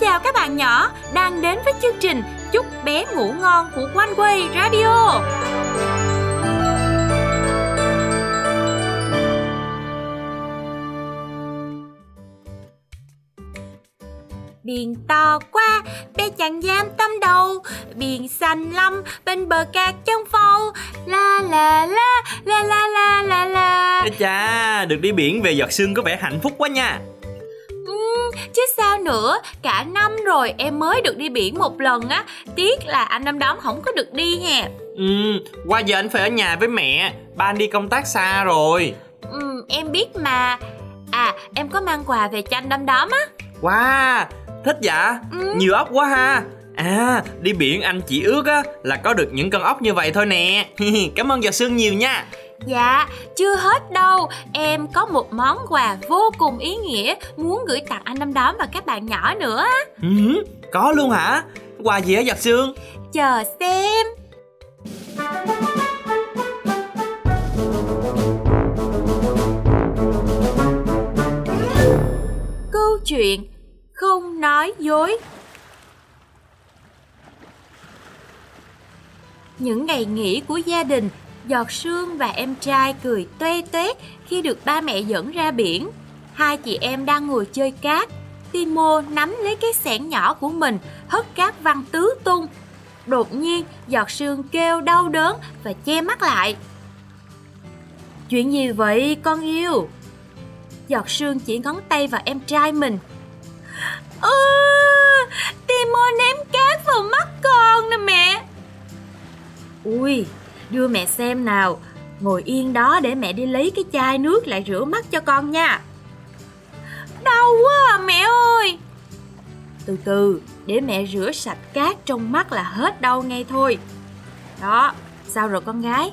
chào các bạn nhỏ đang đến với chương trình Chúc bé ngủ ngon của One Way Radio. Biển to qua, bé chẳng dám tâm đầu. Biển xanh lắm, bên bờ cát trong phâu La la la, la la la la la. Ê cha, được đi biển về giọt sương có vẻ hạnh phúc quá nha chứ sao nữa, cả năm rồi em mới được đi biển một lần á. Tiếc là anh năm đóng không có được đi nha Ừ, qua giờ anh phải ở nhà với mẹ. Ba anh đi công tác xa rồi. Ừ, em biết mà. À, em có mang quà về cho anh đom đóm á. Wow, thích dạ? Ừ. Nhiều ốc quá ha. À, đi biển anh chỉ ước á là có được những con ốc như vậy thôi nè. Cảm ơn giọt sương nhiều nha Dạ, chưa hết đâu Em có một món quà vô cùng ý nghĩa Muốn gửi tặng anh đom đóm và các bạn nhỏ nữa ừ, Có luôn hả? Quà gì á giọt sương? Chờ xem Câu chuyện không nói dối Những ngày nghỉ của gia đình, Giọt Sương và em trai cười toe toét khi được ba mẹ dẫn ra biển. Hai chị em đang ngồi chơi cát. Timo nắm lấy cái xẻng nhỏ của mình, hất cát văng tứ tung. Đột nhiên, Giọt Sương kêu đau đớn và che mắt lại. Chuyện gì vậy con yêu? Giọt Sương chỉ ngón tay vào em trai mình. Ơ, Timo ném cát vào mắt con nè mẹ. Ui, đưa mẹ xem nào. Ngồi yên đó để mẹ đi lấy cái chai nước lại rửa mắt cho con nha. Đau quá à, mẹ ơi. Từ từ, để mẹ rửa sạch cát trong mắt là hết đau ngay thôi. Đó, sao rồi con gái?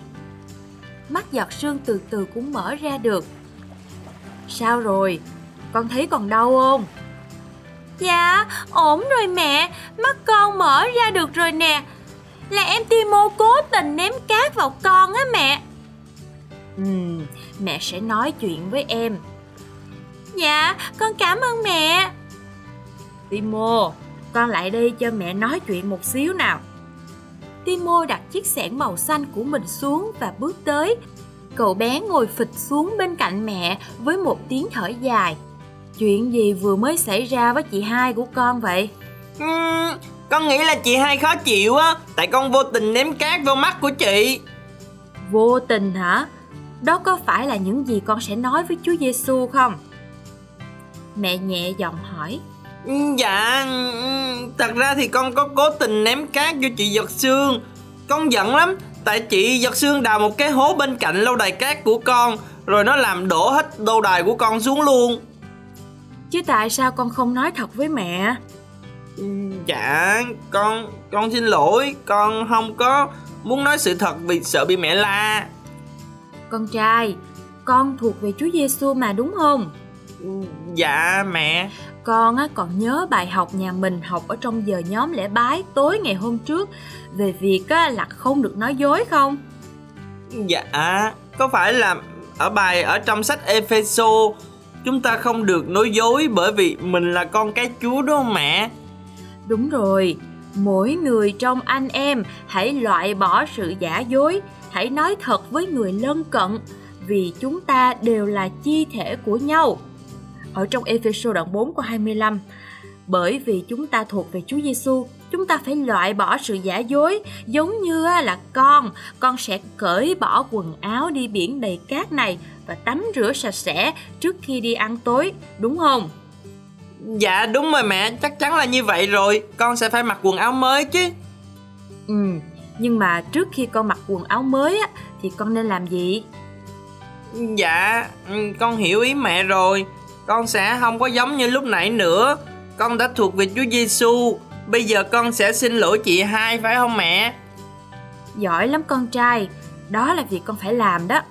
Mắt giọt sương từ từ cũng mở ra được. Sao rồi? Con thấy còn đau không? Dạ, ổn rồi mẹ, mắt con mở ra được rồi nè. Là em Timo cố tình ném cát vào con á mẹ. Ừm, mẹ sẽ nói chuyện với em. Dạ, con cảm ơn mẹ. Timo, con lại đây cho mẹ nói chuyện một xíu nào. Timo đặt chiếc xẻng màu xanh của mình xuống và bước tới. Cậu bé ngồi phịch xuống bên cạnh mẹ với một tiếng thở dài. Chuyện gì vừa mới xảy ra với chị hai của con vậy? Con nghĩ là chị hai khó chịu á Tại con vô tình ném cát vào mắt của chị Vô tình hả? Đó có phải là những gì con sẽ nói với Chúa Giêsu không? Mẹ nhẹ giọng hỏi. Ừm, Dạ, ừm, thật ra thì con có cố tình ném cát vô chị giọt sương Con giận lắm Tại chị giọt sương đào một cái hố bên cạnh lâu đài cát của con Rồi nó làm đổ hết lâu đài của con xuống luôn Chứ tại sao con không nói thật với mẹ? Dạ, con con xin lỗi Con không có muốn nói sự thật vì sợ bị mẹ la Con trai, con thuộc về Chúa Giêsu mà đúng không? Dạ mẹ Con á, còn nhớ bài học nhà mình học ở trong giờ nhóm lễ bái tối ngày hôm trước về việc á, là không được nói dối không? Dạ, có phải là ở bài ở trong sách Epheso chúng ta không được nói dối bởi vì mình là con cái Chúa đúng không mẹ? Đúng rồi, mỗi người trong anh em hãy loại bỏ sự giả dối, hãy nói thật với người lân cận vì chúng ta đều là chi thể của nhau. Ở trong Ephesos đoạn 4 câu 25, bởi vì chúng ta thuộc về Chúa Giêsu, chúng ta phải loại bỏ sự giả dối, giống như là con, con sẽ cởi bỏ quần áo đi biển đầy cát này và tắm rửa sạch sẽ trước khi đi ăn tối, đúng không? Dạ đúng rồi mẹ, chắc chắn là như vậy rồi Con sẽ phải mặc quần áo mới chứ Ừ, nhưng mà trước khi con mặc quần áo mới á, thì con nên làm gì? Dạ, ừ, con hiểu ý mẹ rồi Con sẽ không có giống như lúc nãy nữa Con đã thuộc về Chúa Giêsu. Bây giờ con sẽ xin lỗi chị hai phải không mẹ? Giỏi lắm con trai, đó là việc con phải làm đó.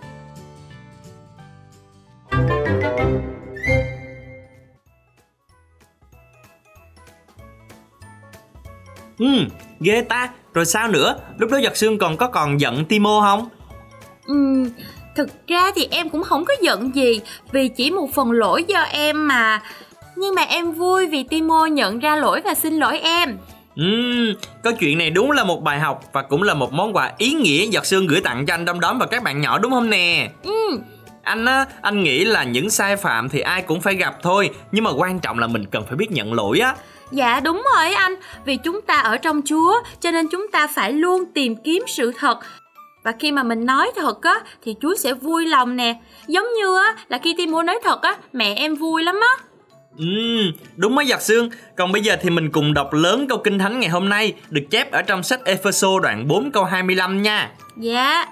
Ừ, ghê ta Rồi sao nữa Lúc đó giật xương còn có còn giận Timo không Ừm, thực ra thì em cũng không có giận gì vì chỉ một phần lỗi do em mà. Nhưng mà em vui vì Timo nhận ra lỗi và xin lỗi em. Ừm, câu chuyện này đúng là một bài học và cũng là một món quà ý nghĩa giọt xương gửi tặng cho anh Đom Đóm và các bạn nhỏ đúng không nè? Ừ, Anh á, anh nghĩ là những sai phạm thì ai cũng phải gặp thôi Nhưng mà quan trọng là mình cần phải biết nhận lỗi á dạ đúng rồi anh. Vì chúng ta ở trong Chúa, cho nên chúng ta phải luôn tìm kiếm sự thật. Và khi mà mình nói thật á, thì Chúa sẽ vui lòng nè. Giống như á, là khi Timo nói thật á, mẹ em vui lắm á. Ừm, đúng mới giọt xương Còn bây giờ thì mình cùng đọc lớn câu kinh thánh ngày hôm nay Được chép ở trong sách Epheso đoạn 4 câu 25 nha Dạ,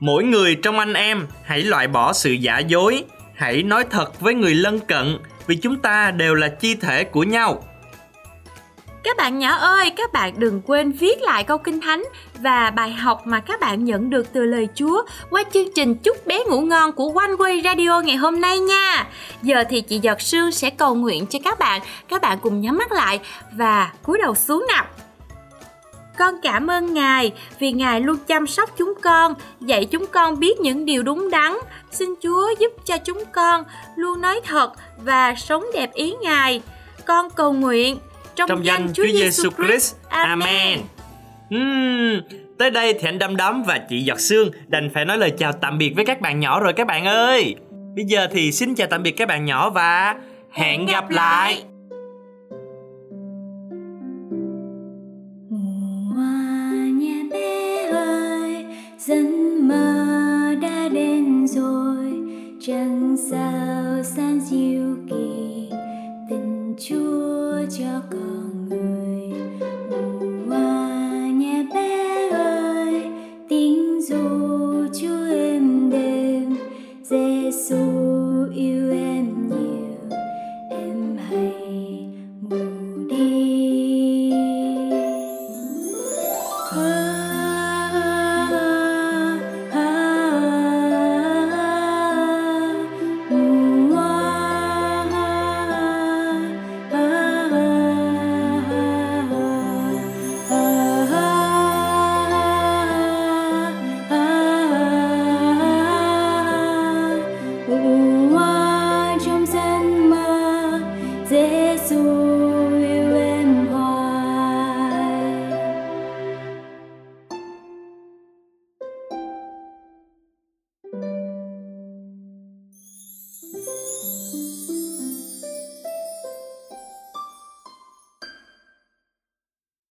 Mỗi người trong anh em hãy loại bỏ sự giả dối Hãy nói thật với người lân cận Vì chúng ta đều là chi thể của nhau các bạn nhỏ ơi, các bạn đừng quên viết lại câu kinh thánh và bài học mà các bạn nhận được từ lời Chúa qua chương trình Chúc bé ngủ ngon của One Way Radio ngày hôm nay nha. Giờ thì chị Giọt Sương sẽ cầu nguyện cho các bạn. Các bạn cùng nhắm mắt lại và cúi đầu xuống nào. Con cảm ơn Ngài vì Ngài luôn chăm sóc chúng con, dạy chúng con biết những điều đúng đắn. Xin Chúa giúp cho chúng con luôn nói thật và sống đẹp ý Ngài. Con cầu nguyện trong, Trong danh Chúa Giêsu Christ. Amen. Ừm, tới đây thì anh Đâm Đóm và chị Giọt Sương đành phải nói lời chào tạm biệt với các bạn nhỏ rồi các bạn ơi. Bây giờ thì xin chào tạm biệt các bạn nhỏ và hẹn gặp lại. 困。